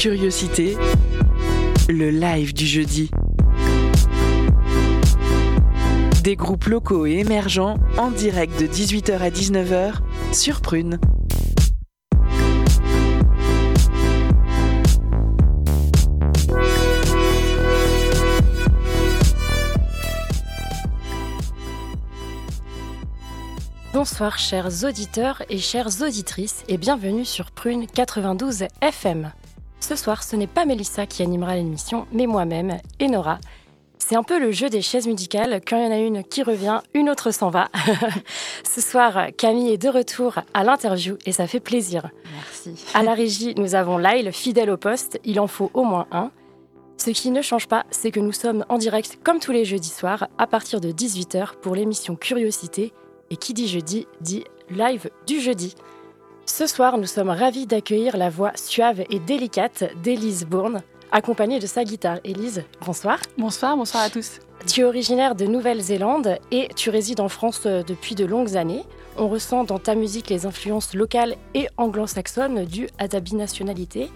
Curiosité, le live du jeudi. Des groupes locaux et émergents en direct de 18h à 19h sur Prune. Bonsoir chers auditeurs et chères auditrices et bienvenue sur Prune 92 FM. Ce soir, ce n'est pas Mélissa qui animera l'émission, mais moi-même, Enora. C'est un peu le jeu des chaises musicales. Quand il y en a une qui revient, une autre s'en va. Ce soir, Camille est de retour à l'interview et ça fait plaisir. Merci. À la régie, nous avons Lyle, fidèle au poste. Il en faut au moins un. Ce qui ne change pas, c'est que nous sommes en direct comme tous les jeudis soirs à partir de 18h pour l'émission Curiosité et qui dit jeudi dit live du jeudi. Ce soir, nous sommes ravis d'accueillir la voix suave et délicate d'Élise Bourne, accompagnée de sa guitare. Élise, bonsoir. Bonsoir, bonsoir à tous. Tu es originaire de Nouvelle-Zélande et tu résides en France euh, depuis de longues années. On ressent dans ta musique les influences locales et anglo-saxonnes dues à ta binationalité.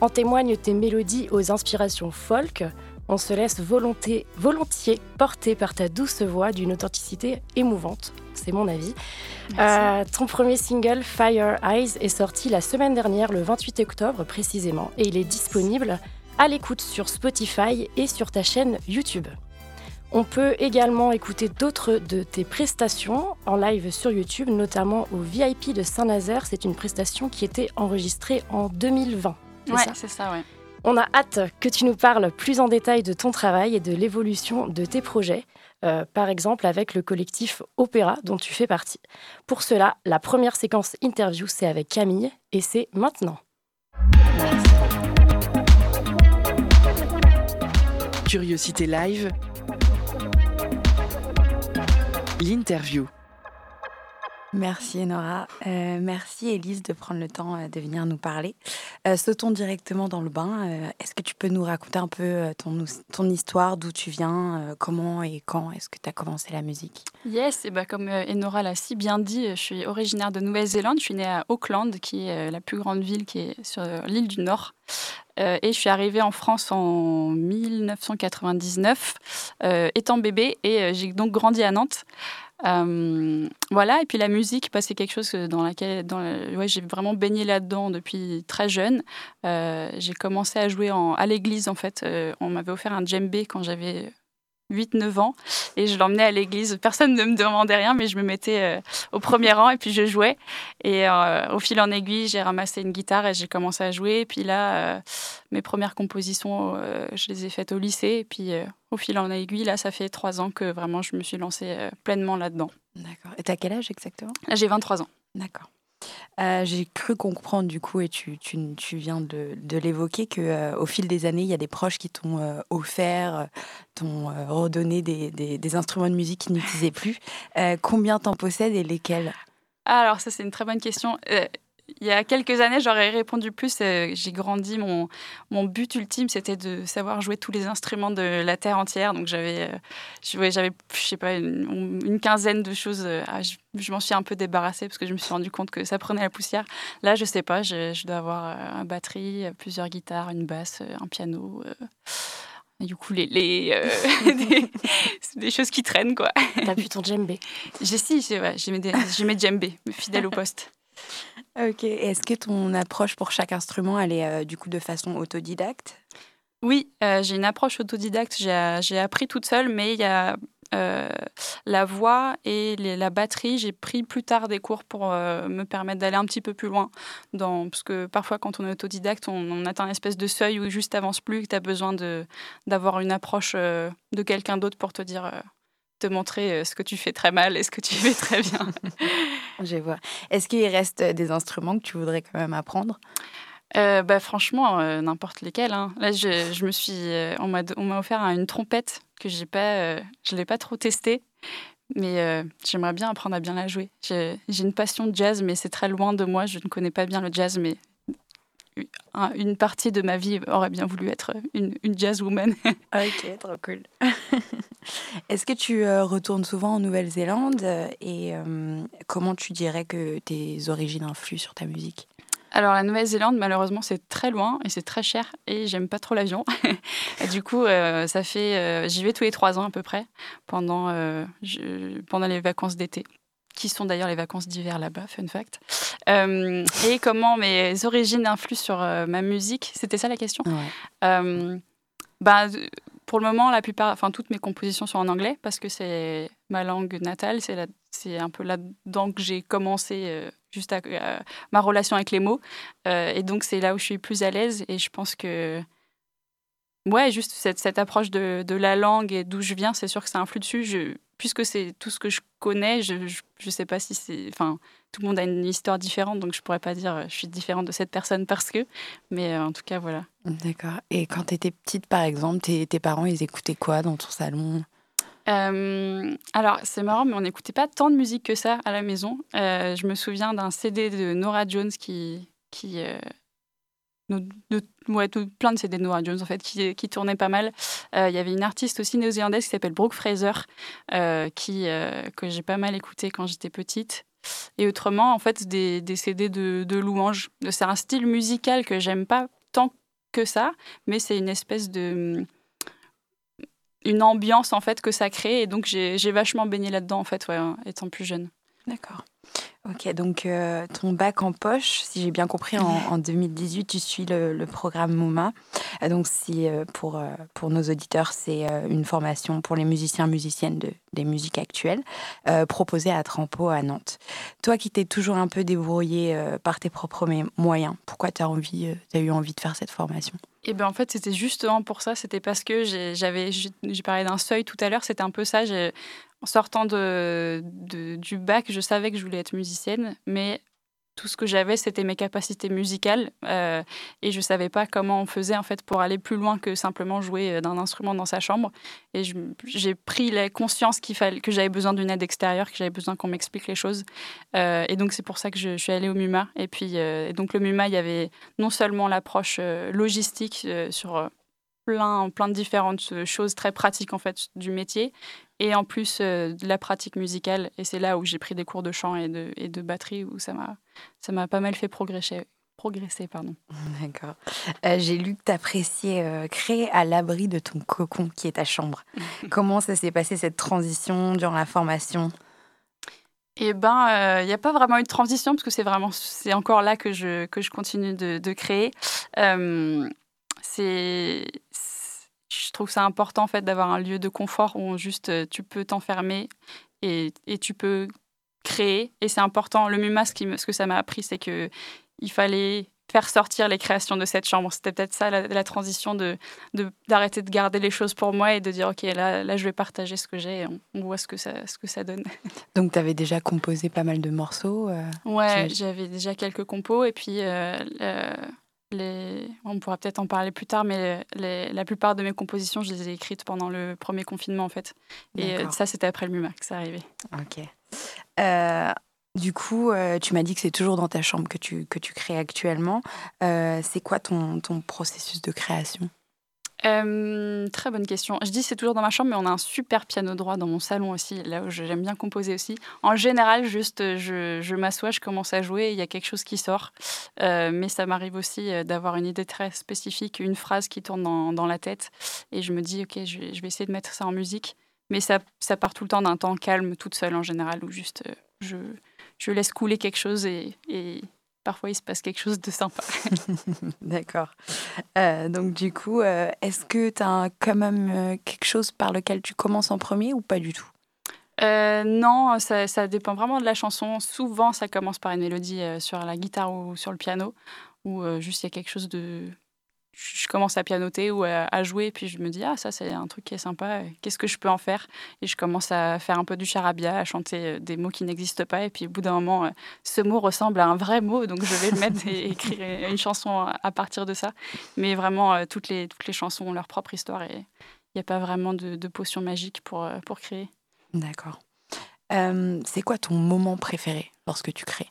En témoignent tes mélodies aux inspirations folk, on se laisse volonté, volontiers porter par ta douce voix d'une authenticité émouvante. C'est mon avis. Euh, ton premier single, Fire Eyes, est sorti la semaine dernière, le 28 octobre précisément, et il est disponible à l'écoute sur Spotify et sur ta chaîne YouTube. On peut également écouter d'autres de tes prestations en live sur YouTube, notamment au VIP de Saint-Nazaire. C'est une prestation qui était enregistrée en 2020. Ouais, c'est ça, ouais. On a hâte que tu nous parles plus en détail de ton travail et de l'évolution de tes projets, euh, par exemple avec le collectif Opéra dont tu fais partie. Pour cela, la première séquence interview, c'est avec Camille et c'est maintenant. Curiosité live. L'interview. Merci Nora. Euh, merci Elise de prendre le temps euh, de venir nous parler. Euh, sautons directement dans le bain. Est-ce que tu peux nous raconter un peu ton, histoire, d'où tu viens, comment et quand est-ce que tu as commencé la musique? Yes, et bah comme Enora l'a si bien dit, je suis originaire de Nouvelle-Zélande. Je suis née à Auckland, qui est la plus grande ville qui est sur l'île du Nord. Et je suis arrivée en France en 1999, euh, étant bébé, et j'ai donc grandi à Nantes. Euh, voilà, et puis la musique, bah, c'est quelque chose dans laquelle dans ouais, j'ai vraiment baigné là-dedans depuis très jeune. Euh, j'ai commencé à jouer à l'église, en fait. Euh, on m'avait offert un djembé quand j'avais 8-9 ans, et je l'emmenais à l'église. Personne ne me demandait rien, mais je me mettais euh, au premier rang, et puis je jouais. Et euh, au fil en aiguille, j'ai ramassé une guitare et j'ai commencé à jouer. Et puis là, euh, mes premières compositions, je les ai faites au lycée. Et puis au fil en aiguille, là, ça fait trois ans que vraiment je me suis lancée pleinement là-dedans. D'accord. Et tu as quel âge exactement? J'ai 23 ans. D'accord. Euh, J'ai cru comprendre du coup, et tu, tu, viens de, de l'évoquer, que euh, au fil des années, il y a des proches qui t'ont euh, offert, t'ont redonné des, des, des instruments de musique qu'ils n'utilisaient plus. Combien t'en possèdes et lesquels? Alors ça, c'est une très bonne question. Il y a quelques années, j'aurais répondu plus. euh, j'ai grandi. Mon, mon but ultime, c'était de savoir jouer tous les instruments de la terre entière. Donc j'avais, euh, j'avais, je sais pas, une, une quinzaine de choses. euh, je je m'en suis un peu débarrassée parce que je me suis rendu compte que ça prenait la poussière. Là, je sais pas. Je, je dois avoir une batterie, plusieurs guitares, une basse, un piano. Euh, un ukulélé, euh, des, des choses qui traînent quoi. T'as pu ton djembé. J'ai si, j'ai ouais, mes, mes djembés, fidèles au poste. Ok. Est-ce que ton approche pour chaque instrument, elle est euh, du coup de façon autodidacte? Oui, euh, j'ai une approche autodidacte. J'ai j'ai appris toute seule, mais il y a euh, la voix et la batterie. J'ai pris plus tard des cours pour euh, me permettre d'aller un petit peu plus loin. Parce que parfois, quand on est autodidacte, on, atteint une espèce de seuil où juste avance plus, que tu as besoin d'avoir une approche euh, de quelqu'un d'autre pour te dire. Euh, te montrer euh, ce que tu fais très mal et ce que tu fais très bien. Je vois. Est-ce qu'il reste des instruments que tu voudrais quand même apprendre? Euh, bah, franchement, euh, n'importe lesquels. hein. Là, je, je me suis, euh, on m'a offert une trompette que j'ai pas, euh, je l'ai pas trop testée, mais euh, j'aimerais bien apprendre à bien la jouer. J'ai une passion de jazz, mais c'est très loin de moi. Je ne connais pas bien le jazz, mais une partie de ma vie aurait bien voulu être une, une jazzwoman. Ok, trop cool. Est-ce que tu euh, retournes souvent en Nouvelle-Zélande euh, et euh, comment tu dirais que tes origines influent sur ta musique? Alors la Nouvelle-Zélande, malheureusement, c'est très loin et c'est très cher et j'aime pas trop l'avion. du coup, euh, ça fait, euh, j'y vais tous les trois ans à peu près pendant euh, pendant les vacances d'été, qui sont d'ailleurs les vacances d'hiver là-bas, fun fact. et comment mes origines influent sur ma musique C'était ça la question? bah, pour le moment, la plupart, enfin toutes mes compositions sont en anglais parce que c'est ma langue natale, c'est c'est un peu là-dedans que j'ai commencé juste à, ma relation avec les mots. Euh, et donc, c'est là où je suis plus à l'aise. Et je pense que, ouais, juste cette, cette approche de, de, la langue et d'où je viens, c'est sûr que ça influe dessus. Je, puisque c'est tout ce que je connais, je ne sais pas si c'est. Enfin, tout le monde a une histoire différente, donc je pourrais pas dire euh, je suis différente de cette personne parce que. Mais euh, en tout cas, voilà. D'accord. Et quand tu étais petite, par exemple, tes, tes parents, ils écoutaient quoi dans ton salon? Euh, alors, c'est marrant, mais on n'écoutait pas tant de musique que ça à la maison. Euh, je me souviens d'un CD de Nora Jones qui. qui euh, de, ouais, plein de CD de Nora Jones, en fait, qui, qui tournait pas mal. Il y avait une artiste aussi néo-zélandaise qui s'appelle Brooke Fraser, qui, que j'ai pas mal écouté quand j'étais petite. Et autrement, en fait, des, des CD de, de louanges. C'est un style musical que j'aime pas tant que ça, mais c'est une espèce de une ambiance en fait que ça crée et donc j'ai vachement baigné là-dedans en fait ouais, étant plus jeune. D'accord. Ok, donc euh, ton bac en poche, si j'ai bien compris, en, 2018, tu suis le, programme MOMA. Euh, donc, si, euh, pour, pour nos auditeurs, c'est une formation pour les musiciens musiciennes de, des musiques actuelles, proposée à Trampo à Nantes. Toi qui t'es toujours un peu débrouillé par tes propres moyens, pourquoi tu as, eu envie de faire cette formation? Et ben en fait, c'était justement pour ça. C'était parce que j'avais, j'ai parlé d'un seuil tout à l'heure. C'était un peu ça. En sortant du bac, je savais que je voulais être musicienne, mais tout ce que j'avais, c'était mes capacités musicales euh, et je savais pas comment on faisait en fait pour aller plus loin que simplement jouer euh, d'un instrument dans sa chambre. Et j'ai pris la conscience qu'il fallait que j'avais besoin d'une aide extérieure, que j'avais besoin qu'on m'explique les choses. Euh, et donc c'est pour ça que je, suis allée au MUMA. Et puis donc le MUMA, il y avait non seulement l'approche logistique sur plein, plein de différentes choses très pratiques en fait du métier, et en plus euh, de la pratique musicale. Et c'est là où j'ai pris des cours de chant et de, et de batterie où ça m'a, ça m'a pas mal fait progresser. progresser pardon. D'accord. Euh, j'ai lu que tu appréciais euh, créer à l'abri de ton cocon qui est ta chambre. Comment ça s'est passé cette transition durant la formation? Eh ben, il n'y a pas vraiment eu de transition parce que c'est vraiment, c'est encore là que je, que je continue de, de créer. c'est, je trouve ça important en fait d'avoir un lieu de confort où juste euh, tu peux t'enfermer et, et, tu peux créer. Et c'est important. Le MUMA, ce, qui ce que ça m'a appris, c'est que il fallait faire sortir les créations de cette chambre. C'était peut-être ça la, transition de d'arrêter de, garder les choses pour moi et de dire ok là là je vais partager ce que j'ai. On, on, voit ce que ça ce que ça donne. Donc tu avais déjà composé pas mal de morceaux. Euh, ouais, j'avais déjà quelques compos et puis euh, on pourra peut-être en parler plus tard, mais la plupart de mes compositions, je les ai écrites pendant le premier confinement, en fait. Et euh, ça, c'était après le MUMA que ça arrivait. Ok. Euh, du coup, euh, tu m'as dit que c'est toujours dans ta chambre que tu, que tu crées actuellement. c'est quoi ton, ton processus de création? Euh, très bonne question. Je dis c'est toujours dans ma chambre, mais on a un super piano droit dans mon salon aussi, là où j'aime bien composer aussi. En général, juste je, m'assois, je commence à jouer, il y a quelque chose qui sort. Euh, mais ça m'arrive aussi euh, d'avoir une idée très spécifique, une phrase qui tourne dans, la tête, et je me dis ok, je vais, essayer de mettre ça en musique. Mais ça, part tout le temps d'un temps calme, toute seule en général, où juste je, laisse couler quelque chose et parfois il se passe quelque chose de sympa. D'accord. Euh, donc du coup, euh, est-ce que tu as quand même euh, quelque chose par lequel tu commences en premier ou pas du tout? Non, ça, ça, dépend vraiment de la chanson. Souvent, ça commence par une mélodie sur la guitare ou sur le piano, ou juste il y a quelque chose de je commence à pianoter ou à, jouer, puis je me dis, ah, ça, c'est un truc qui est sympa, qu'est-ce que je peux en faire? Et je commence à faire un peu du charabia, à chanter euh, des mots qui n'existent pas, et puis au bout d'un moment, euh, ce mot ressemble à un vrai mot, donc je vais le mettre et écrire une chanson à partir de ça. Mais vraiment, euh, toutes les, toutes les chansons ont leur propre histoire, et il n'y a pas vraiment de, potion magique pour, pour créer. D'accord. c'est quoi ton moment préféré lorsque tu crées?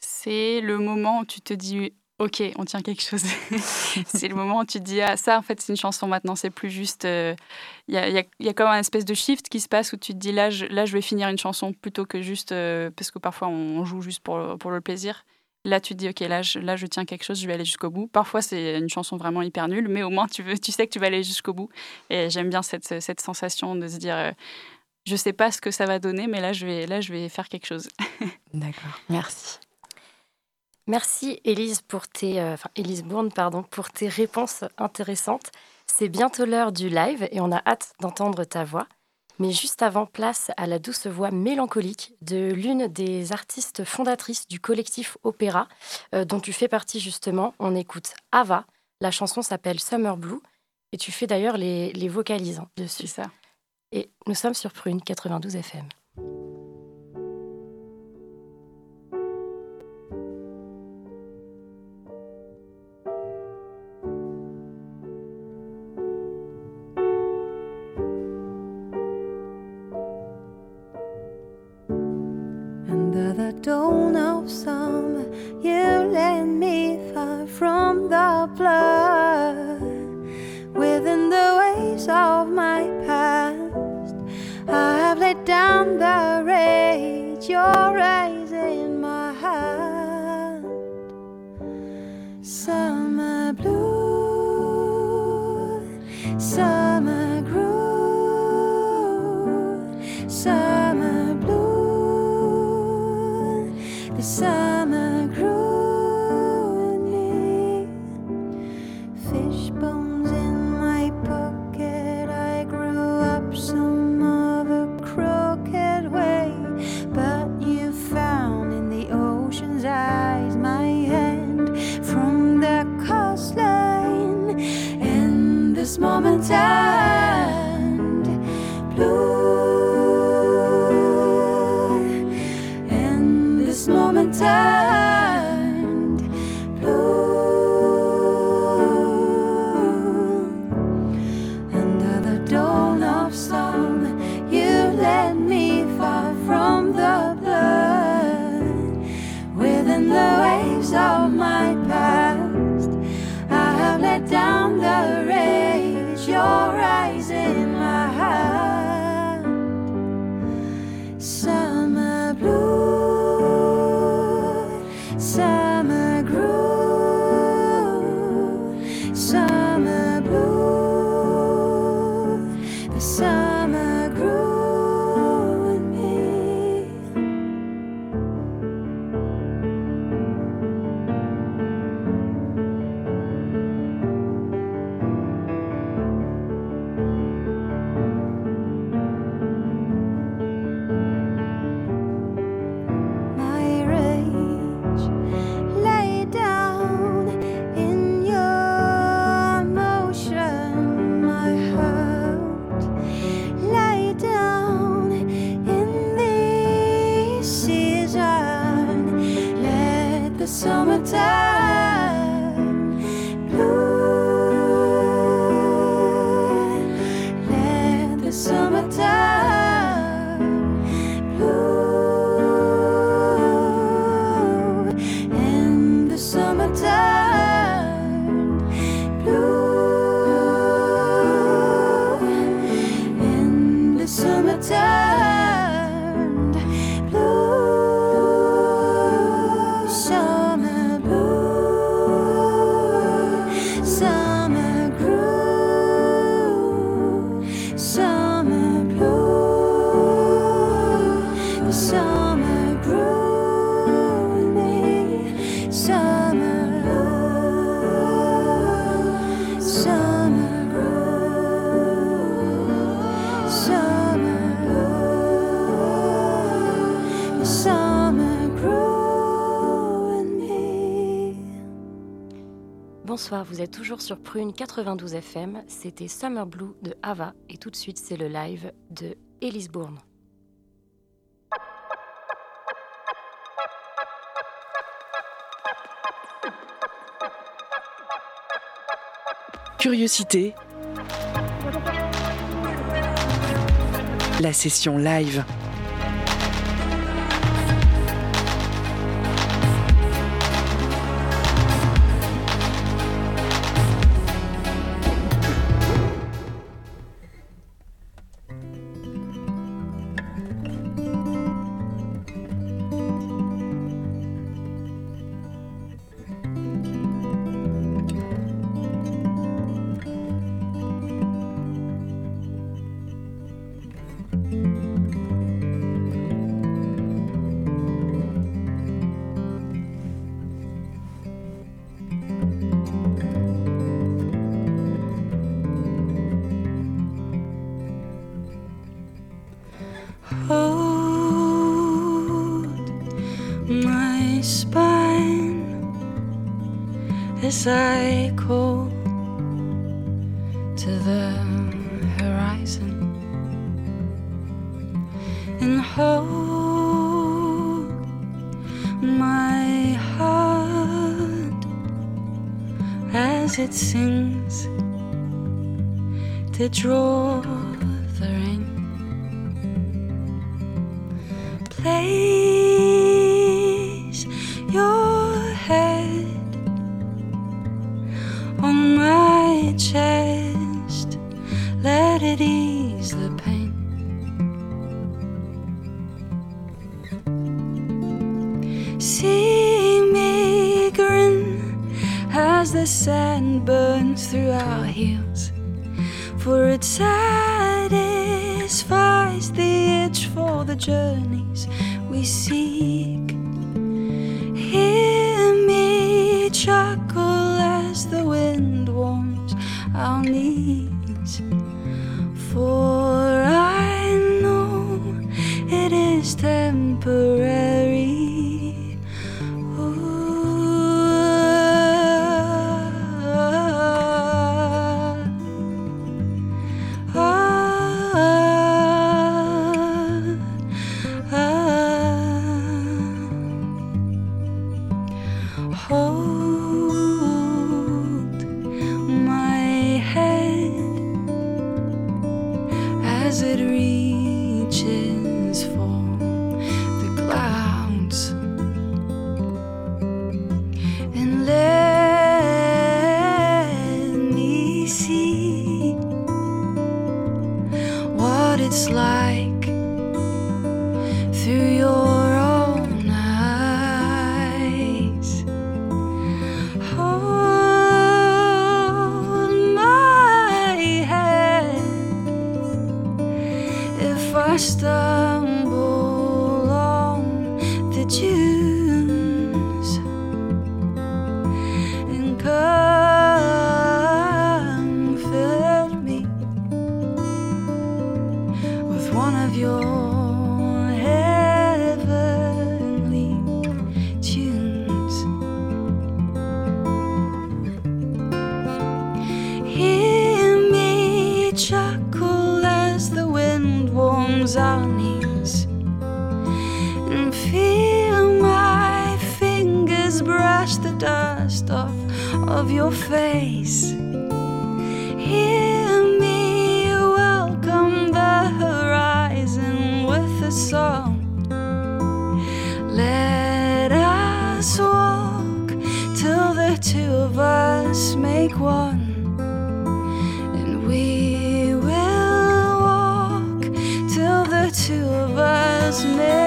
C'est le moment où tu te dis ok, on tient quelque chose. c'est le moment où tu te dis, ah, ça, en fait, c'est une chanson maintenant, c'est plus juste. Il euh, y, a, y, a, y, a, comme un espèce de shift qui se passe où tu te dis, là, je, là, je vais finir une chanson plutôt que juste. Euh, parce que parfois, on joue juste pour, pour le plaisir. Là, tu te dis, OK, là je, là, je tiens quelque chose, je vais aller jusqu'au bout. Parfois, c'est une chanson vraiment hyper nulle, mais au moins, tu, veux, tu sais que tu vas aller jusqu'au bout. Et j'aime bien cette, cette sensation de se dire, euh, je sais pas ce que ça va donner, mais là, je vais, là, je vais faire quelque chose. D'accord, merci. Merci Élise pour tes, euh, enfin Élise Bourne pardon, pour tes réponses intéressantes. C'est bientôt l'heure du live et on a hâte d'entendre ta voix. Mais juste avant, place à la douce voix mélancolique de l'une des artistes fondatrices du collectif Opéra, euh, dont tu fais partie justement. On écoute Ava. La chanson s'appelle Summer Blue et tu fais d'ailleurs les, les vocalisants dessus. ça. Et nous sommes sur Prune 92 FM. Vous êtes toujours sur Prune 92 FM. C'était Summer Blue de Ava et tout de suite c'est le live de Elise Bourne. Curiosité. La session live. Call to the horizon and hold my heart as it sings to draw is temporary. Two of us make one. And we will walk till the two of us make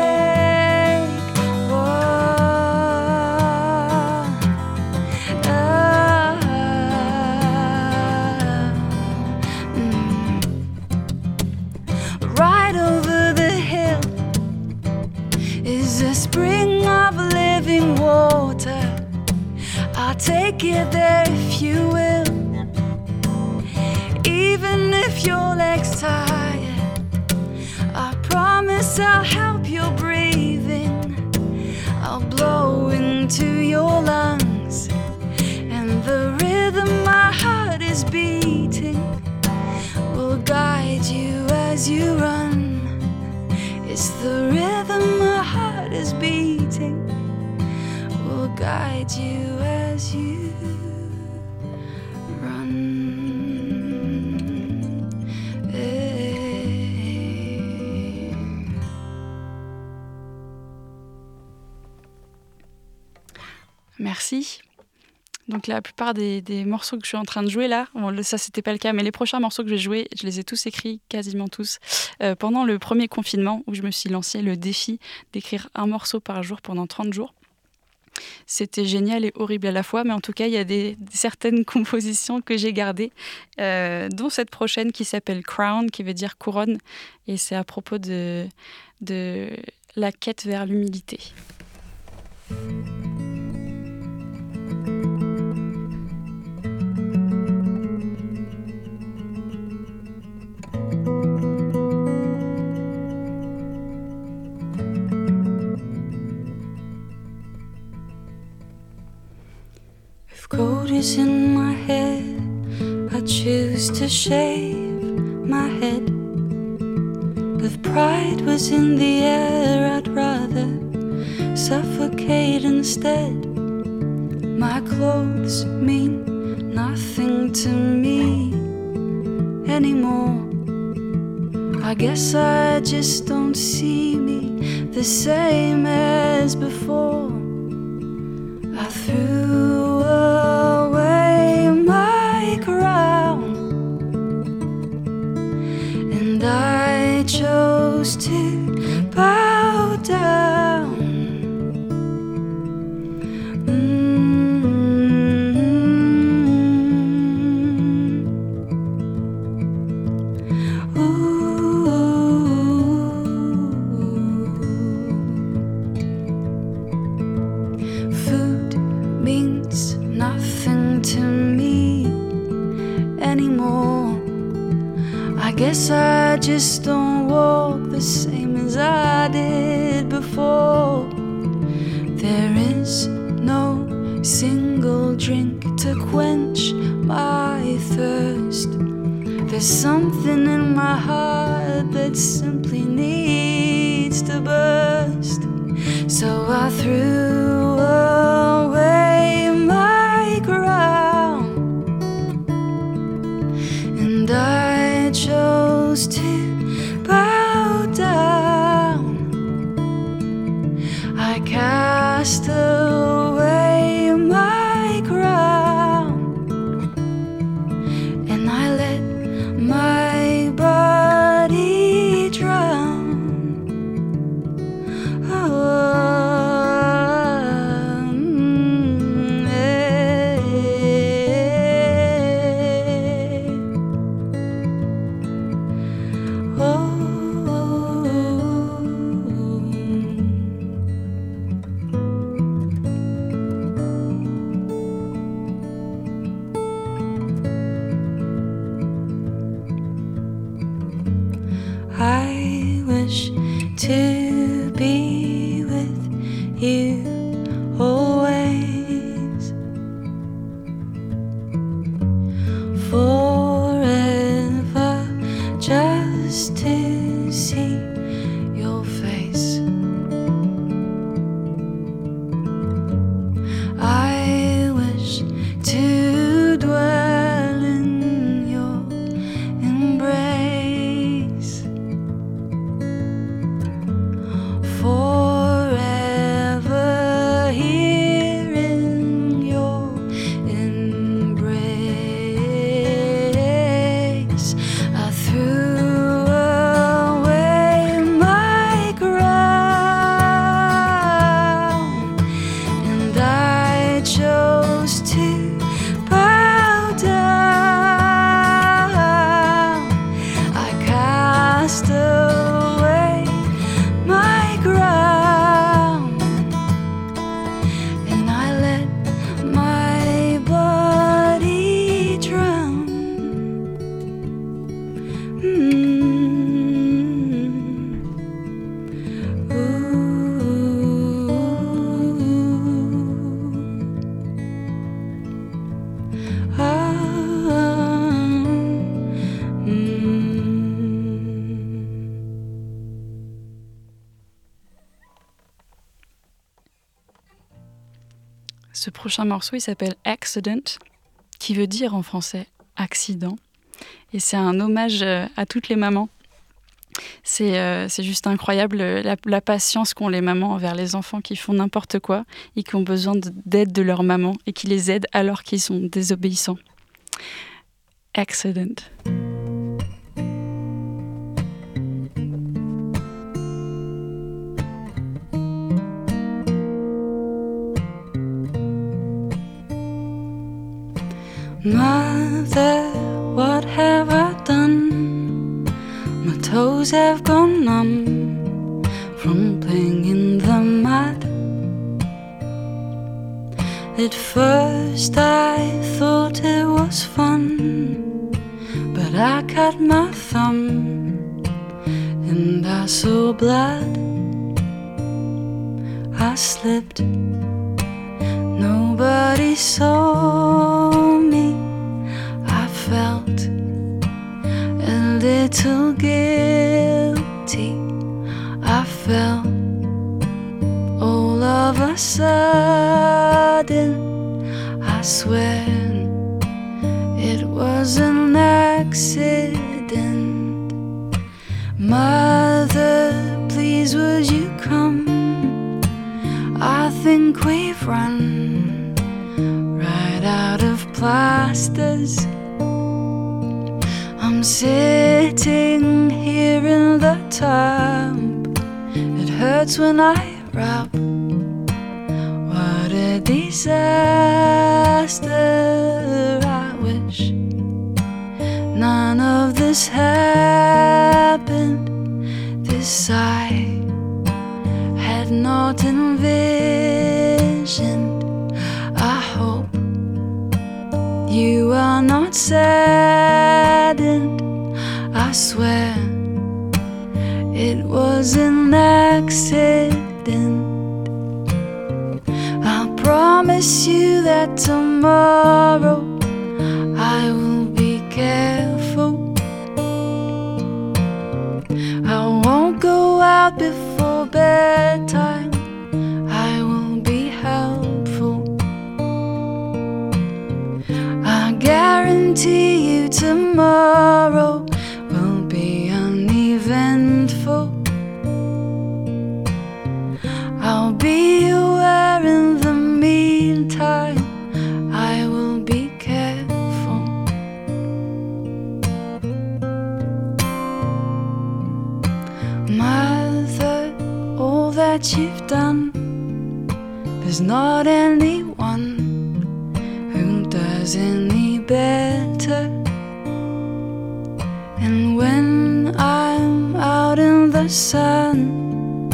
You there if you will. Even if your legs tired, I promise I'll help your breathing. I'll blow into your lungs, and the rhythm my heart is beating will guide you as you run. It's the rhythm my heart is beating will guide you Donc la plupart des, morceaux que je suis en train de jouer là, ça c'était pas le cas, mais les prochains morceaux que je vais jouer, je les ai tous écrits, quasiment tous, euh, pendant le premier confinement où je me suis lancé le défi d'écrire un morceau par jour pendant 30 jours. C'était génial et horrible à la fois, mais en tout cas, il y a des, certaines compositions que j'ai gardées, euh, dont cette prochaine qui s'appelle Crown, qui veut dire couronne, et c'est à propos de la quête vers l'humilité. In my head. I choose to shave my head. If pride was in the air, I'd rather suffocate instead. My clothes mean nothing to me anymore. I guess I just don't see me the same as before. Chose to prochain morceau, il s'appelle Accident, qui veut dire en français accident. Et c'est un hommage euh, à toutes les mamans. C'est euh, juste incroyable euh, la, la patience qu'ont les mamans envers les enfants qui font n'importe quoi et qui ont besoin de- d'aide de leur maman et qui les aident alors qu'ils sont désobéissants. Accident. Mother, what have I done? My toes have gone numb from playing in the mud. At first, I thought it was fun, but I cut my thumb and I saw blood. I slipped, nobody saw. little guilty. I felt all of a sudden. I swear it was an accident. Mother, please would you come? I think we've run right out of plasters. I'm sitting here in the tub. It hurts when I rub. What a disaster. I wish none of this happened. This I had not envisioned. I hope you are not saddened. I swear it was an accident. I'll promise you that tomorrow I will be careful. I won't go out before bedtime. I will be helpful. I guarantee you tomorrow you've done, there's not anyone who does any better. And when I'm out in the sun,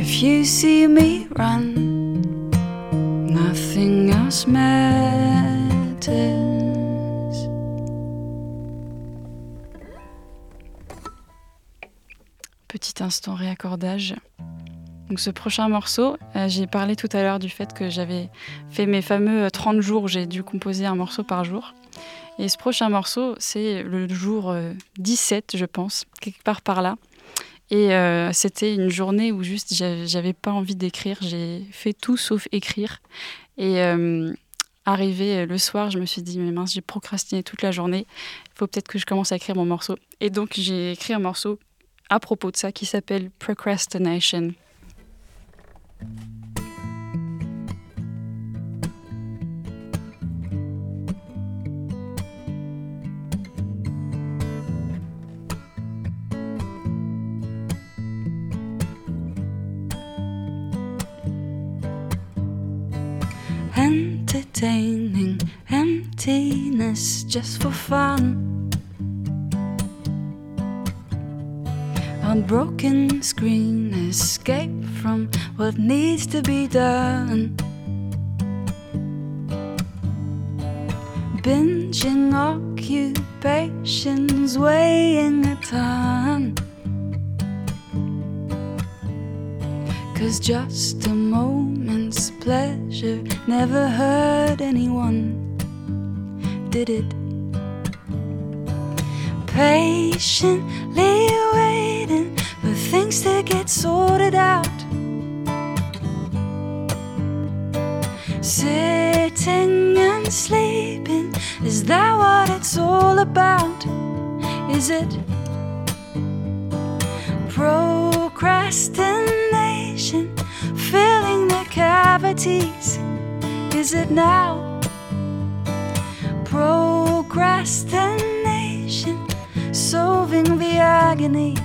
if you see me run, nothing else matters. Petit instant réaccordage. Donc ce prochain morceau, euh, j'ai parlé tout à l'heure du fait que j'avais fait mes fameux euh, 30 jours où j'ai dû composer un morceau par jour. Et ce prochain morceau, c'est le jour euh, 17, je pense, quelque part par là. Et euh, c'était une journée où juste j'a- j'avais pas envie d'écrire, j'ai fait tout sauf écrire. Et euh, arrivé le soir, je me suis dit, mais mince, j'ai procrastiné toute la journée, il faut peut-être que je commence à écrire mon morceau. Et donc j'ai écrit un morceau à propos de ça qui s'appelle Procrastination. Entertaining emptiness just for fun. A broken screen, escape from what needs to be done. Binging occupations, weighing a ton. Cause just a moment's pleasure never hurt anyone, did it? Patiently waiting for things to get sorted out. Sitting and sleeping, is that what it's all about? Is it? Procrastination, filling the cavities. Is it now? Procrastination, solving the agony.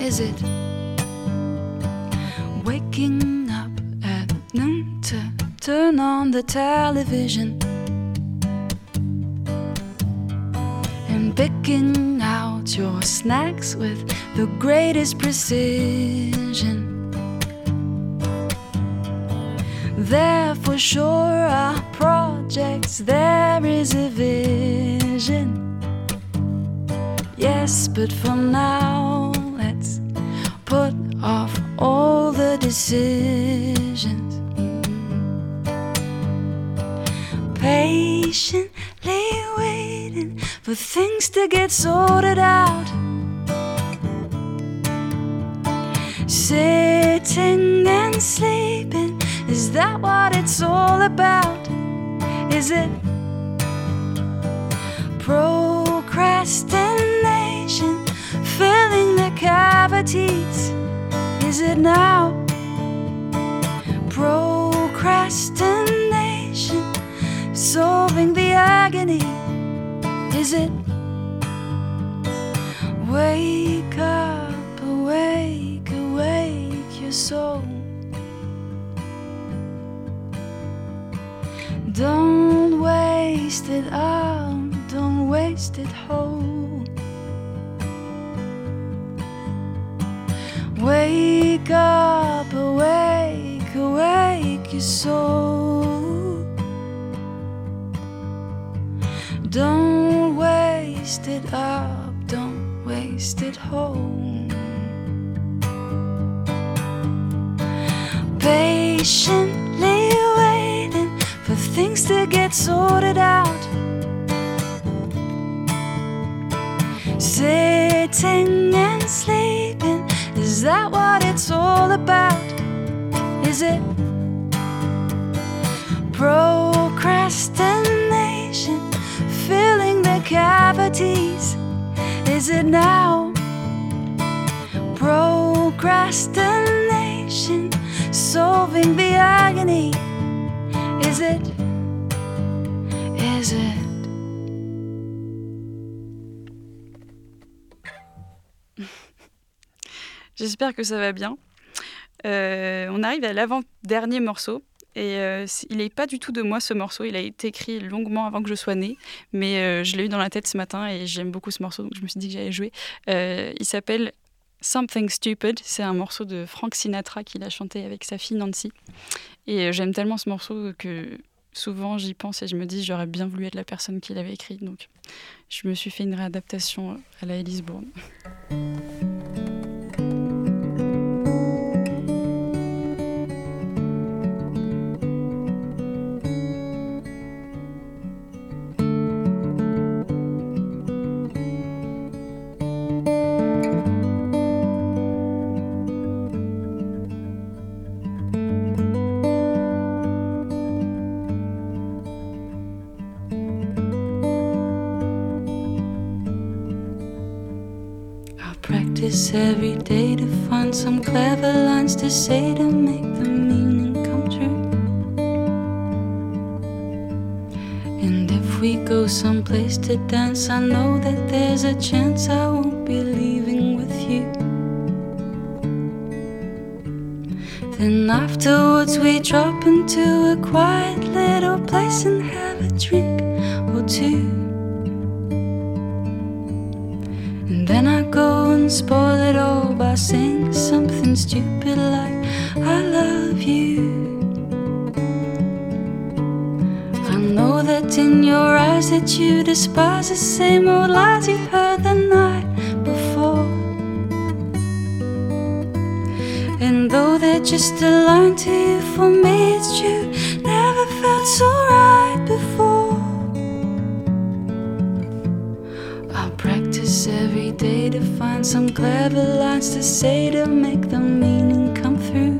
Is it? Waking up at noon to turn on the television. and picking out your snacks with the greatest precision. There for sure are projects, there is a vision. But for now, let's put off all the decisions. Patiently waiting for things to get sorted out. Sitting and sleeping, Is that what it's all about? Is it procrastination cavities? Is it now procrastination solving the agony? Is it wake up, awake, awake your soul? Don't waste it out, don't waste it whole. Wake up, awake, awake your soul. Don't waste it up, don't waste it whole. Patiently waiting for things to get sorted out. Sitting is that what it's all about? Is it procrastination filling the cavities? Is it now procrastination solving the agony? J'espère que ça va bien. Euh, on arrive à l'avant-dernier morceau. Et euh, il n'est pas du tout de moi ce morceau. Il a été écrit longuement avant que je sois née. Mais euh, je l'ai eu dans la tête ce matin et j'aime beaucoup ce morceau. Donc je me suis dit que j'allais jouer. Il s'appelle Something Stupid. C'est un morceau de Frank Sinatra qu'il a chanté avec sa fille Nancy. Et j'aime tellement ce morceau que souvent j'y pense et je me dis j'aurais bien voulu être la personne qui l'avait écrit. Donc je me suis fait une réadaptation à la Elise Bourne. Practice every day to find some clever lines to say to make the meaning come true. And if we go someplace to dance, I know that there's a chance I won't be leaving with you. Then afterwards, we drop into a quiet little place and have a drink or two. Then I go and spoil it all by saying something stupid like, I love you. I know that in your eyes that you despise the same old lies you heard the night before. And though they're just a line to you, for me it's true. Day to find some clever lines to say to make the meaning come through.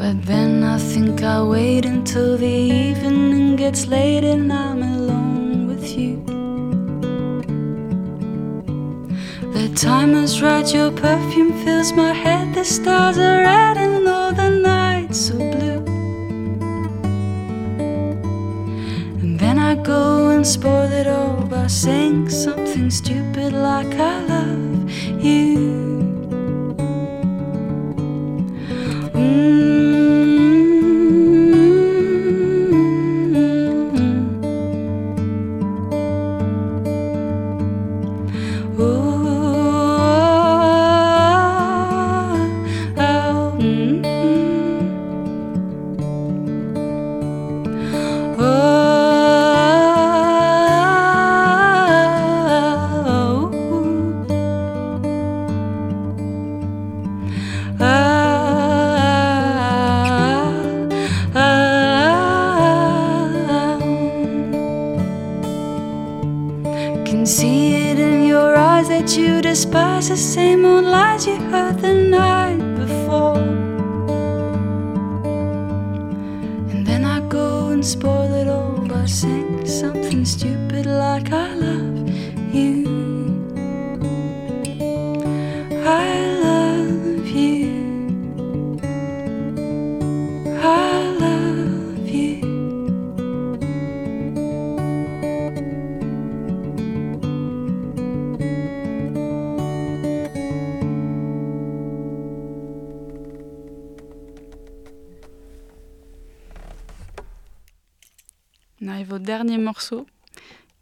But then I think I'll wait until the evening gets late and I'm alone with you. The time is right, your perfume fills my head, the stars are red and all the nights so blue. And then I go and spoil it all by saying something stupid like I love you.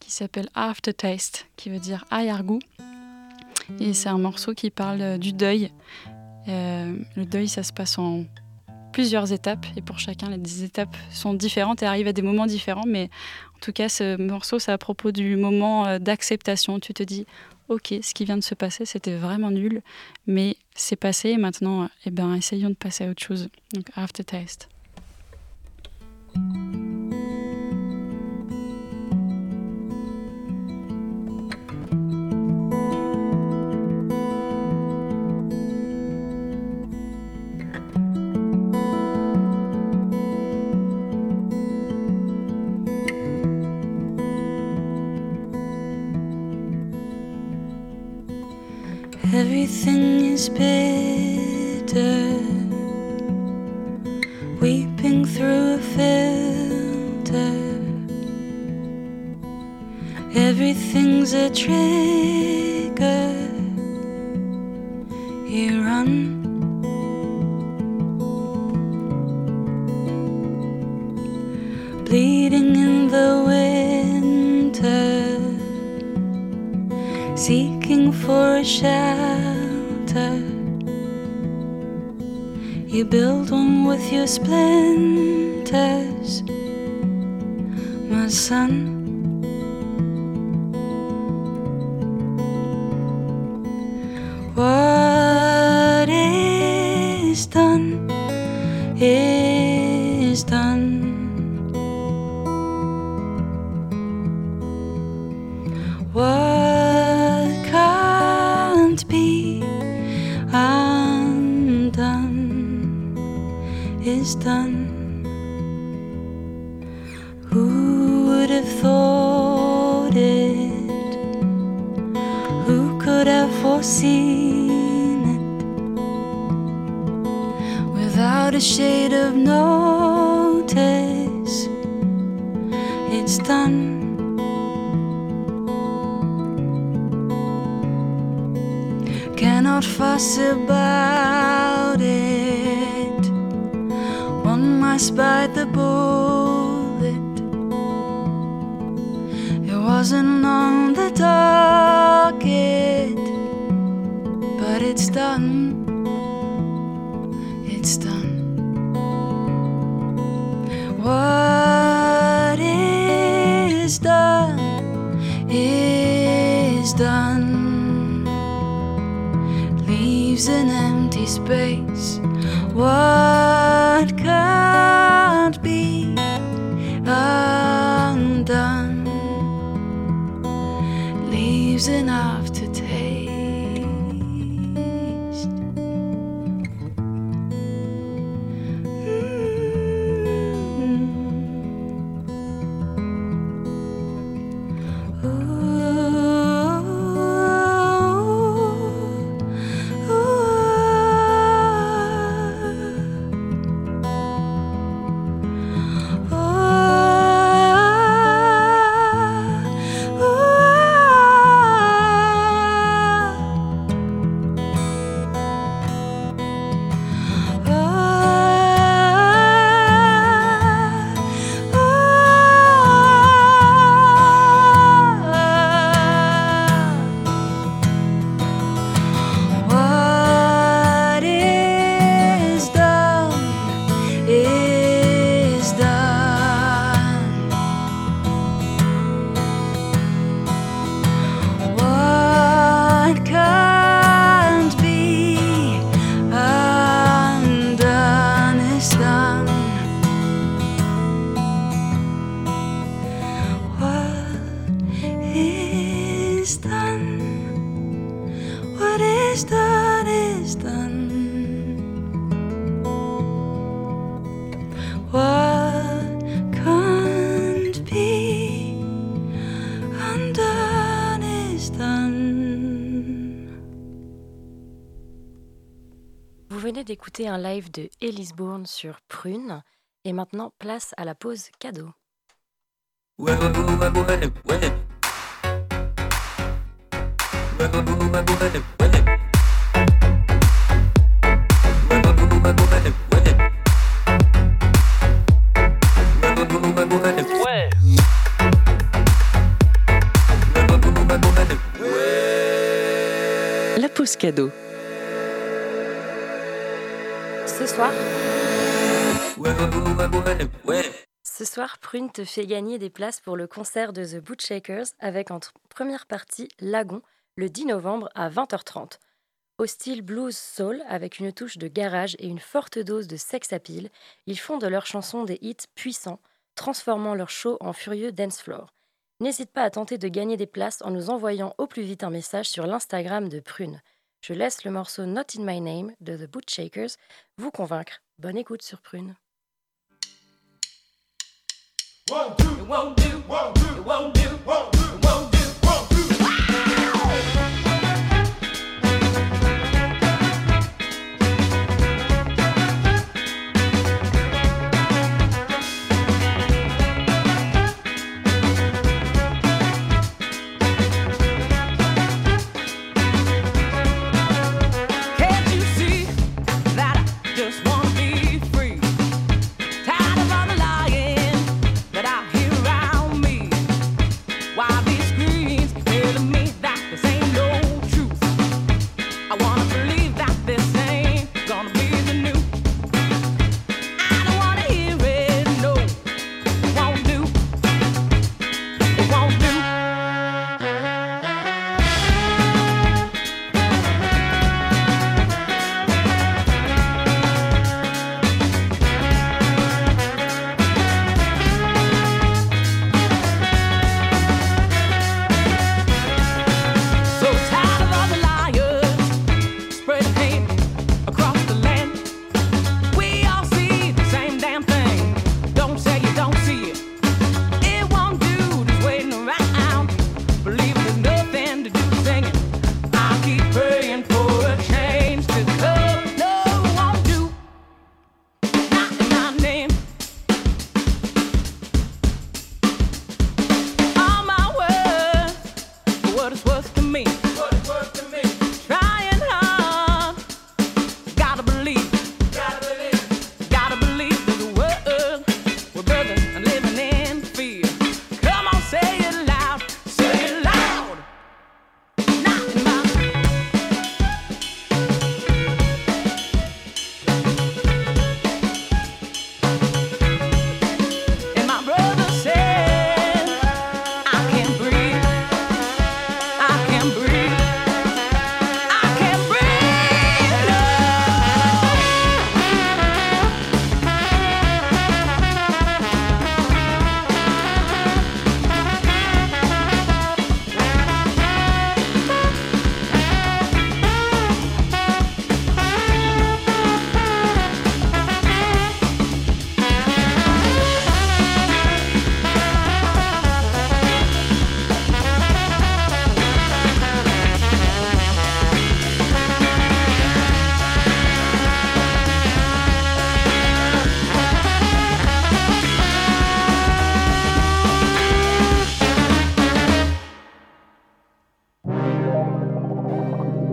Qui s'appelle Aftertaste, qui veut dire arrière-goût. Et c'est un morceau qui parle euh, du deuil. Euh, le deuil, ça se passe en plusieurs étapes et pour chacun, les étapes sont différentes et arrivent à des moments différents. Mais en tout cas, ce morceau, c'est à propos du moment euh, d'acceptation. Tu te dis, ok, ce qui vient de se passer, c'était vraiment nul, mais c'est passé et maintenant, eh ben, essayons de passer à autre chose. Donc, Aftertaste. Everything is bitter, weeping through a filter. Everything's a trigger. You run. For a shelter. You build one with your splinters, my son. Bullet. It wasn't on the docket, but it's done. It's done. What is done is done leaves an empty space. What can't be undone. Leaves enough un live de Elise Bourne sur Prune. Et maintenant, place à la pause cadeau. La pause cadeau. Soir, ce soir, Prune te fait gagner des places pour le concert de The Bootshakers avec en première partie Lagon le 10 novembre à 20h30. Au style blues soul avec une touche de garage et une forte dose de sex appeal, ils font de leurs chansons des hits puissants, transformant leur show en furieux dance floor. N'hésite pas à tenter de gagner des places en nous envoyant au plus vite un message sur l'Instagram de Prune. Je laisse le morceau Not in My Name de The Bootshakers vous convaincre. Bonne écoute sur Prune.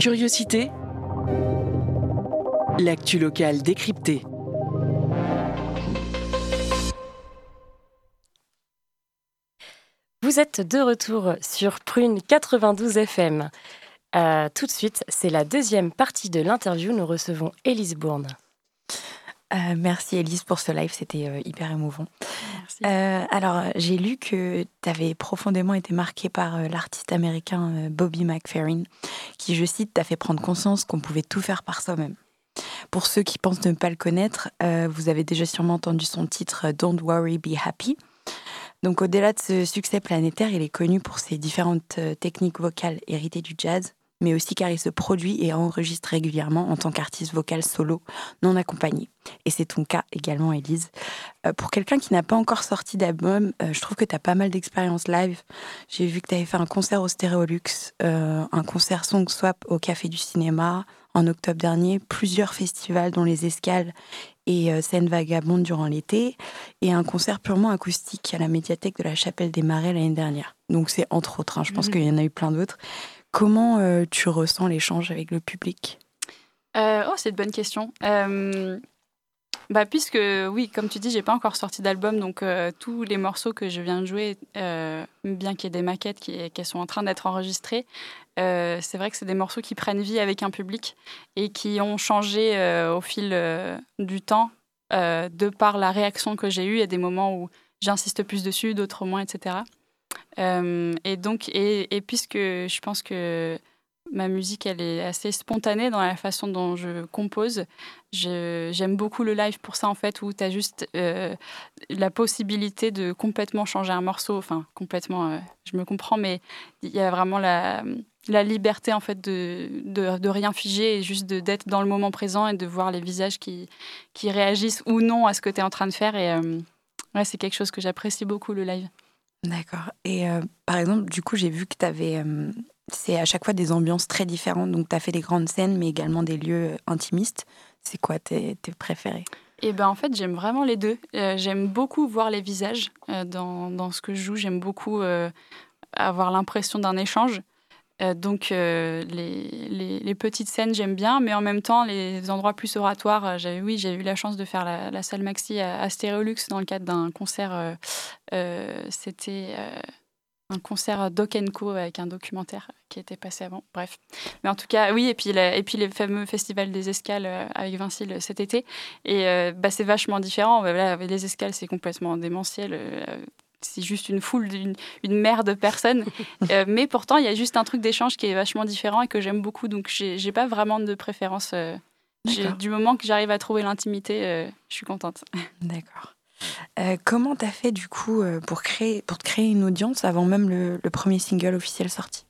Curiosité. L'actu locale décryptée. Vous êtes de retour sur Prune 92 FM. Euh, tout de suite, c'est la deuxième partie de l'interview. Nous recevons Élise Bourne. Euh, merci Elise pour ce live, c'était euh, hyper émouvant. Merci. Euh, alors, j'ai lu que tu avais profondément été marqué par l'artiste américain Bobby McFerrin, qui, je cite, t'a fait prendre conscience qu'on pouvait tout faire par soi-même. Pour ceux qui pensent ne pas le connaître, vous avez déjà sûrement entendu son titre Don't Worry, Be Happy. Donc, au-delà de ce succès planétaire, il est connu pour ses différentes techniques vocales héritées du jazz, mais aussi car il se produit et enregistre régulièrement en tant qu'artiste vocal solo non accompagné. Et c'est ton cas également, Elise. Euh, pour quelqu'un qui n'a pas encore sorti d'album, euh, je trouve que tu as pas mal d'expérience live. J'ai vu que tu avais fait un concert au Stéréolux, euh, un concert Song Swap au Café du Cinéma, en octobre dernier plusieurs festivals dont les escales et scènes vagabondes durant l'été et un concert purement acoustique à la médiathèque de la Chapelle des Marais l'année dernière. Donc c'est entre autres, hein, je pense Mhm. qu'il y en a eu plein d'autres. Comment euh, tu ressens l'échange avec le public? Euh, oh, c'est une bonne question. Euh, bah, puisque, oui, comme tu dis, j'ai pas encore sorti d'album, donc tous les morceaux que je viens de jouer, bien qu'il y ait des maquettes qui, qui sont en train d'être enregistrées, c'est vrai que c'est des morceaux qui prennent vie avec un public et qui ont changé au fil du temps, de par la réaction que j'ai eue. Il y a des moments où j'insiste plus dessus, d'autres moins, etc. Euh, et donc, et, puisque je pense que ma musique, elle est assez spontanée dans la façon dont je compose. J'aime beaucoup le live pour ça, en fait, où tu as juste euh, la possibilité de complètement changer un morceau. Enfin, complètement, euh, je me comprends, mais il y a vraiment la, liberté, en fait, de, de, rien figer et juste d'être dans le moment présent et de voir les visages qui, qui réagissent ou non à ce que tu es en train de faire. Et ouais, c'est quelque chose que j'apprécie beaucoup, le live. D'accord. Et euh, par exemple, du coup, j'ai vu que tu avais. c'est à chaque fois des ambiances très différentes. Donc, tu as fait des grandes scènes, mais également des lieux euh, intimistes. C'est quoi tes, préférés? Et ben en fait, j'aime vraiment les deux. Euh, j'aime beaucoup voir les visages euh, dans, dans ce que je joue. J'aime beaucoup euh, avoir l'impression d'un échange. Euh, donc euh, les, les, petites scènes, j'aime bien, mais en même temps, les endroits plus oratoires, euh, oui, j'ai eu la chance de faire la, salle Maxi à, à Stéréolux dans le cadre d'un concert. c'était un concert Doc Co avec un documentaire qui était passé avant. Bref. Mais en tout cas, oui, et puis, la- et puis les fameux festivals des escales avec Vincile euh, cet été. Et bah, c'est vachement différent. Là, les escales, c'est complètement démentiel. C'est juste une foule, une, une mer de personnes. Euh, mais pourtant, il y a juste un truc d'échange qui est vachement différent et que j'aime beaucoup. Donc, j'ai pas vraiment de préférence. euh, du moment que j'arrive à trouver l'intimité, euh, je suis contente. D'accord. Comment t'as fait du coup pour, créer, pour te créer une audience avant même le, le premier single officiel sorti?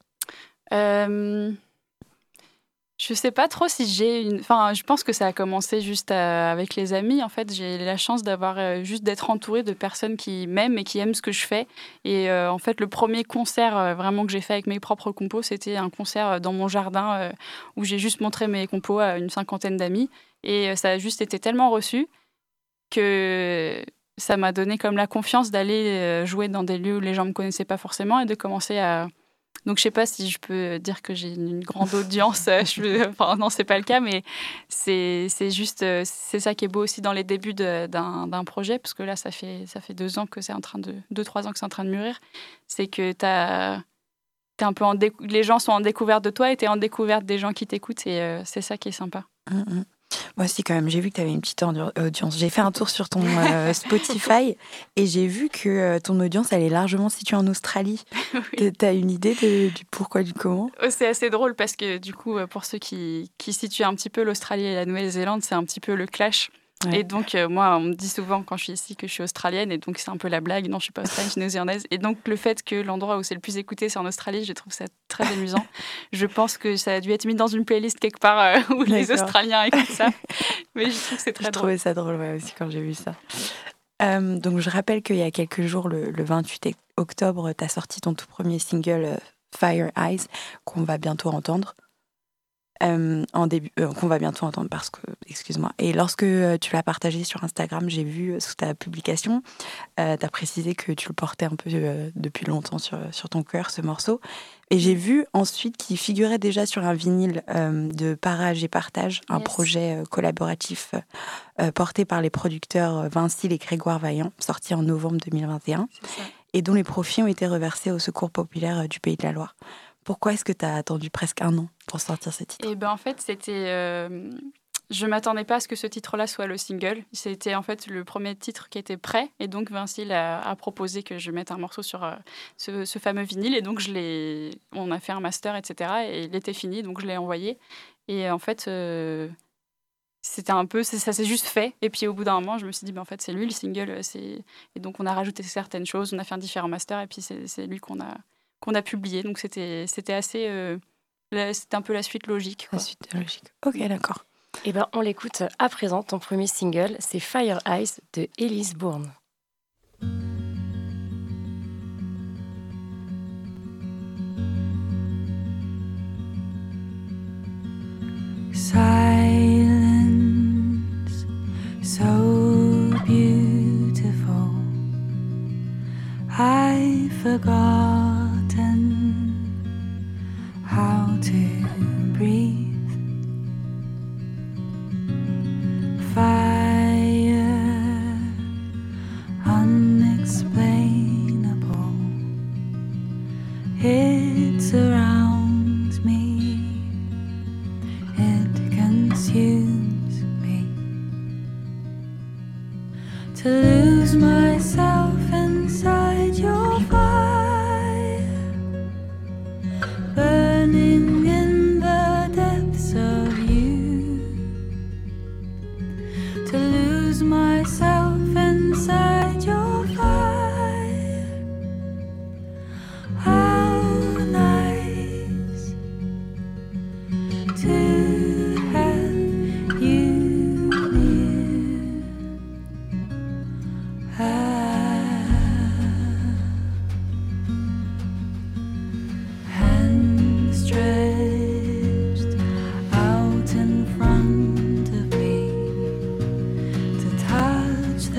Je sais pas trop si j'ai une. Enfin, je pense que ça a commencé juste à- avec les amis. En fait, j'ai la chance d'avoir euh, juste d'être entourée de personnes qui m'aiment et qui aiment ce que je fais. Et euh, en fait, le premier concert euh, vraiment que j'ai fait avec mes propres compos, c'était un concert euh, dans mon jardin euh, où j'ai juste montré mes compos à une cinquantaine d'amis. Et euh, ça a juste été tellement reçu que ça m'a donné comme la confiance d'aller euh, jouer dans des lieux où les gens me connaissaient pas forcément et de commencer à donc je sais pas si je peux dire que j'ai une grande audience. euh, je, enfin non, c'est pas le cas, mais c'est juste euh, c'est ça qui est beau aussi dans les débuts d'un projet, parce que là ça fait ça fait deux ans que c'est en train de deux trois ans que c'est en train de mûrir. C'est que t'es un peu les gens sont en découverte de toi et t'es en découverte des gens qui t'écoutent et euh, c'est ça qui est sympa. Hum, hum. Moi aussi, quand même, j'ai vu que tu avais une petite audi- audience. J'ai fait un tour sur ton euh, Spotify et j'ai vu que euh, ton audience, elle est largement située en Australie. Oui. Tu as une idée de- du pourquoi, du comment? Oh, C'est assez drôle parce que du coup, euh, pour ceux qui, qui situent un petit peu l'Australie et la Nouvelle-Zélande, c'est un petit peu le clash. Ouais. Et donc, euh, moi, on me dit souvent quand je suis ici que je suis australienne, et donc c'est un peu la blague. Non, je suis pas australienne, je suis néo-zélandaise. Et donc, le fait que l'endroit où c'est le plus écouté, c'est en Australie, je trouve ça très amusant. je pense que ça a dû être mis dans une playlist quelque part euh, où les. Australiens écoutent ça. Mais je trouve que c'est très Je drôle. trouvais ça drôle ouais, aussi quand j'ai vu ça. Euh, donc, je rappelle qu'il y a quelques jours, le, le 28 octobre, tu as sorti ton tout premier single Fire Eyes, qu'on va bientôt entendre. Euh, en début, euh, qu'on va bientôt entendre parce que, excuse-moi. Et lorsque euh, tu l'as partagé sur Instagram, j'ai vu sous ta publication, tu as précisé que tu le portais un peu depuis longtemps sur, sur ton cœur, ce morceau. Et j'ai vu ensuite qu'il figurait déjà sur un vinyle de Parage et Partage, un Yes. projet collaboratif porté par les producteurs Vincile et Grégoire Vaillant, sorti en novembre 2021, C'est ça. et dont les profits ont été reversés au Secours populaire du Pays de la Loire. Pourquoi est-ce que tu as attendu presque un an pour sortir ce titre Et ben en fait, c'était. euh, je m'attendais pas à ce que ce titre-là soit le single. C'était en fait le premier titre qui était prêt. Et donc Vincile a, proposé que je mette un morceau sur euh, ce, fameux vinyle. Et donc. On a fait un master, etc. Et il était fini, donc je l'ai envoyé. Et en fait. euh, c'était un peu, ça s'est juste fait. Et puis au bout d'un moment, je me suis dit, ben, en fait, c'est lui le single. euh, Et donc on a rajouté certaines choses, on a fait un différent master, et puis c'est lui qu'on a, a publié. Donc c'était assez. Euh, c'était un peu la suite logique. La suite logique. Ok, d'accord. Eh ben, on l'écoute à présent. Ton premier single, c'est Fire Eyes de Elise Bourne. Silence, so beautiful. I forgot.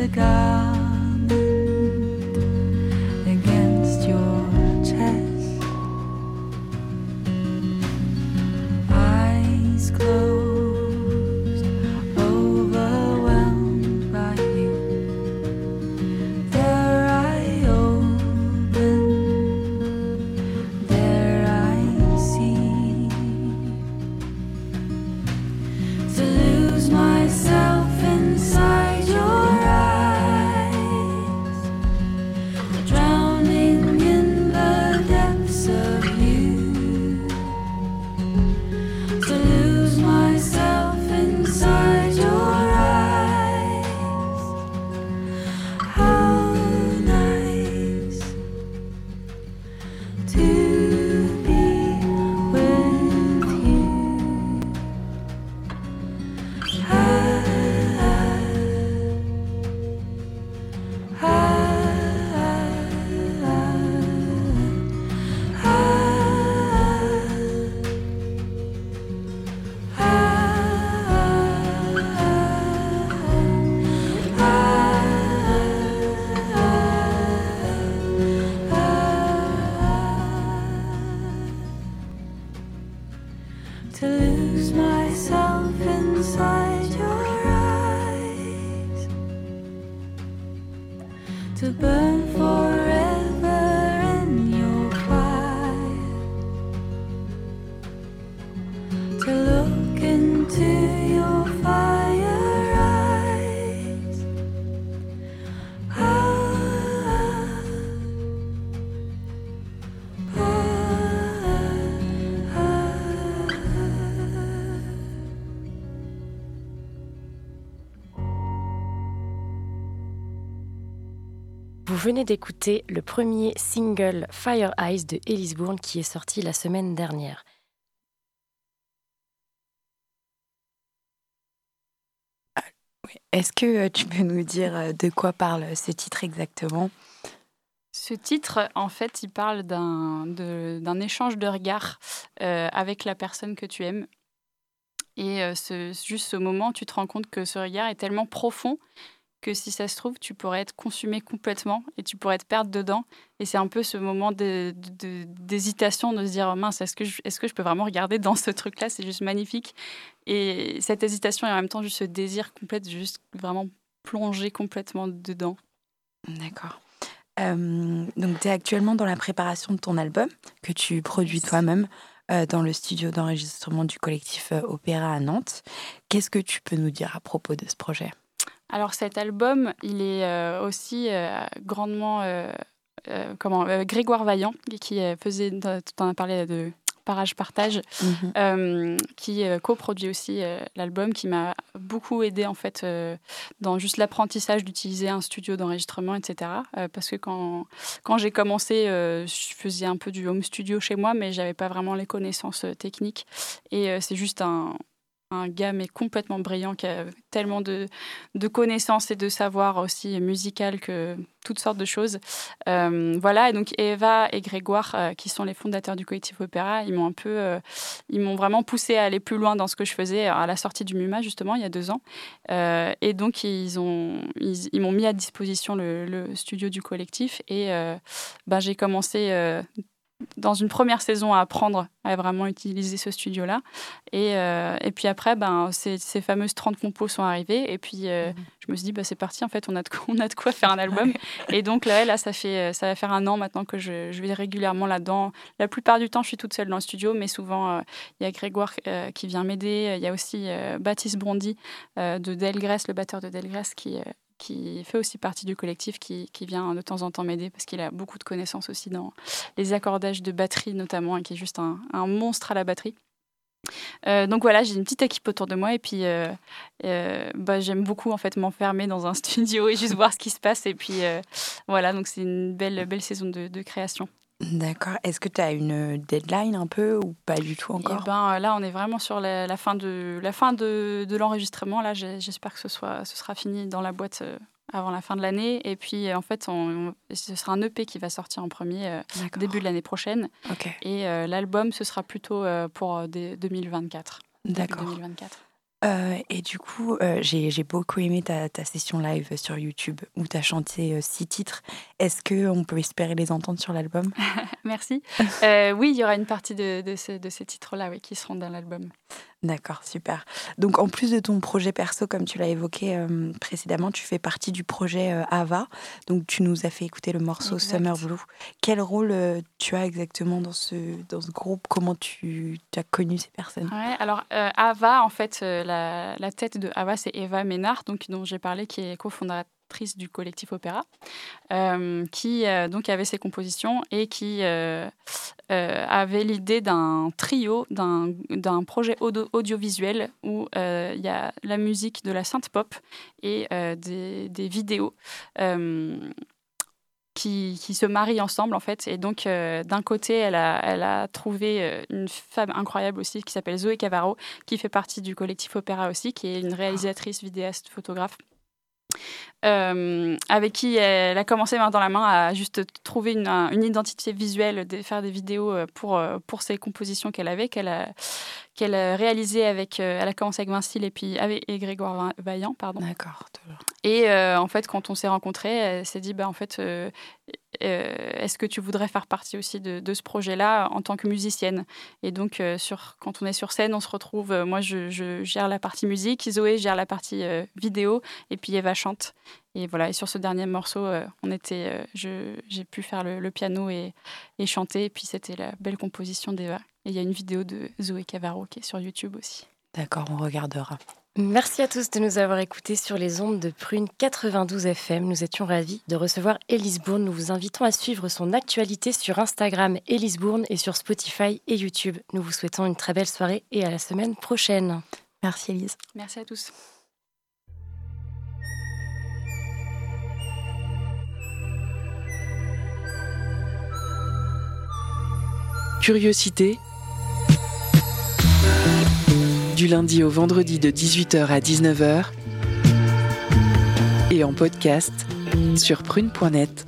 cigar. Vous venez d'écouter le premier single Fire Eyes de Elise Bourne qui est sorti la semaine dernière. Est-ce que euh, tu peux nous dire euh, de quoi parle ce titre exactement? Ce titre, en fait, il parle d'un échange de regards euh, avec la personne que tu aimes. Et euh, ce, juste ce moment, tu te rends compte que ce regard est tellement profond que si ça se trouve, tu pourrais être consumé complètement et tu pourrais te perdre dedans. Et c'est un peu ce moment de- de- d'hésitation de, se dire oh mince, est-ce que, je, est-ce que je peux vraiment regarder dans ce truc-là? C'est juste magnifique. Et cette hésitation et en même temps juste ce désir complet de juste vraiment plonger complètement dedans. D'accord. Euh, donc, tu es actuellement dans la préparation de ton album que tu produis toi-même euh, dans le studio d'enregistrement du collectif euh, Opéra à Nantes. Qu'est-ce que tu peux nous dire à propos de ce projet? Alors cet album, il est euh, aussi euh, grandement... euh, comment Grégoire Vaillant, qui faisait... Tu en as parlé de Parage Partage, euh, qui coproduit aussi l'album, qui m'a beaucoup aidé en fait dans juste l'apprentissage d'utiliser un studio d'enregistrement, etc. Parce que quand, quand j'ai commencé, je faisais un peu du home studio chez moi, mais j'avais pas vraiment les connaissances techniques. Et c'est juste un, un gars mais complètement brillant qui a tellement de, connaissances et de savoir aussi musical que toutes sortes de choses. Euh, voilà, et donc Eva et Grégoire, euh, qui sont les fondateurs du collectif Opéra, ils m'ont un peu, euh, ils m'ont vraiment poussé à aller plus loin dans ce que je faisais à la sortie du MUMA justement il y a deux ans. Et donc ils ont, ils, m'ont mis à disposition le, le studio du collectif et ben, j'ai commencé dans une première saison à apprendre à vraiment utiliser ce studio-là. Et, euh, et puis après, ben, ces, ces fameuses 30 compos sont arrivées. Et puis, euh, je me suis dit, bah, c'est parti, en fait, on a, de quoi, on a de quoi faire un album. Et donc là, là ça, fait, ça va faire un an maintenant que je, je vais régulièrement là-dedans. La plupart du temps, je suis toute seule dans le studio, mais souvent, euh, il y a Grégoire euh, qui vient m'aider. Il y a aussi euh, Baptiste Bondy euh, de Delgrès, le batteur de Delgrès, qui, euh, qui fait aussi partie du collectif, qui, qui vient de temps en temps m'aider parce qu'il a beaucoup de connaissances aussi dans les accordages de batterie notamment et qui est juste un, monstre à la batterie. Euh, donc voilà, j'ai une petite équipe autour de moi et puis euh, euh, bah, j'aime beaucoup en fait m'enfermer dans un studio et juste voir ce qui se passe et puis voilà, donc c'est une belle, belle saison de création. D'accord. Est-ce que tu as une deadline un peu ou pas du tout encore? Ben euh, là, on est vraiment sur la, la fin de la fin de, de l'enregistrement. Là, j'espère que ce soit ce sera fini dans la boîte euh, avant la fin de l'année. Et puis euh, en fait, on- on- ce sera un EP qui va sortir en premier euh, début de l'année prochaine. Et euh, l'album, ce sera plutôt euh, pour euh, des- 2024. début D'accord. 2024. Euh, et du coup, euh, j'ai beaucoup aimé ta, session live sur YouTube où tu as chanté euh, six titres. Est-ce qu'on peut espérer les entendre sur l'album? Merci. Oui, il y aura une partie de, de ces titres-là oui, qui seront dans l'album. D'accord, super. Donc en plus de ton projet perso, comme tu l'as évoqué euh, précédemment, tu fais partie du projet euh, Ava. Donc tu nous as fait écouter le morceau Exact. Summer Blue. Quel rôle euh, tu as exactement dans ce, dans ce groupe? Comment tu, tu as connu ces personnes? Ouais, alors Ava, en fait, la, la tête de Ava, c'est Eva Ménard, donc, dont j'ai parlé, qui est cofondatrice du collectif Opéra, euh, qui euh, donc avait ses compositions et qui euh, avait l'idée d'un trio, d'un projet audio- audiovisuel où il y a la musique de la synth pop et des, des vidéos. qui, qui se marient ensemble en fait et donc euh, d'un côté elle a, elle a trouvé une femme incroyable aussi qui s'appelle Zoé Cavaro qui fait partie du collectif Opéra aussi qui est une réalisatrice vidéaste photographe euh, avec qui elle a commencé main dans la main à juste trouver une, un- une identité visuelle, de faire des vidéos euh, pour, euh, pour ses compositions qu'elle avait, qu'elle a avec. euh, elle a commencé avec Vincile et puis avec et Grégoire Vaillant, pardon. D'accord. Et euh, en fait, quand on s'est rencontrés, elle s'est dit, bah, en fait, euh, euh, est-ce que tu voudrais faire partie aussi de, de ce projet-là en tant que musicienne? Et donc, euh, sur, quand on est sur scène, on se retrouve, euh, moi, je, je gère la partie musique, Zoé gère la partie euh, vidéo, et puis Eva chante. Et voilà, et sur ce dernier morceau, euh, on était, euh, je- j'ai pu faire le, le piano et, et chanter, et puis c'était la belle composition d'Eva. Et il y a une vidéo de Zoé Cavaro qui est sur YouTube aussi. D'accord, on regardera. Merci à tous de nous avoir écoutés sur les ondes de Prune 92 FM. Nous étions ravis de recevoir Élise Bourne. Nous vous invitons à suivre son actualité sur Instagram Élise Bourne et sur Spotify et YouTube. Nous vous souhaitons une très belle soirée et à la semaine prochaine. Merci Elise. Merci à tous. Curiosité. Du lundi au vendredi de 18h à 19h. Et en podcast sur prune.net.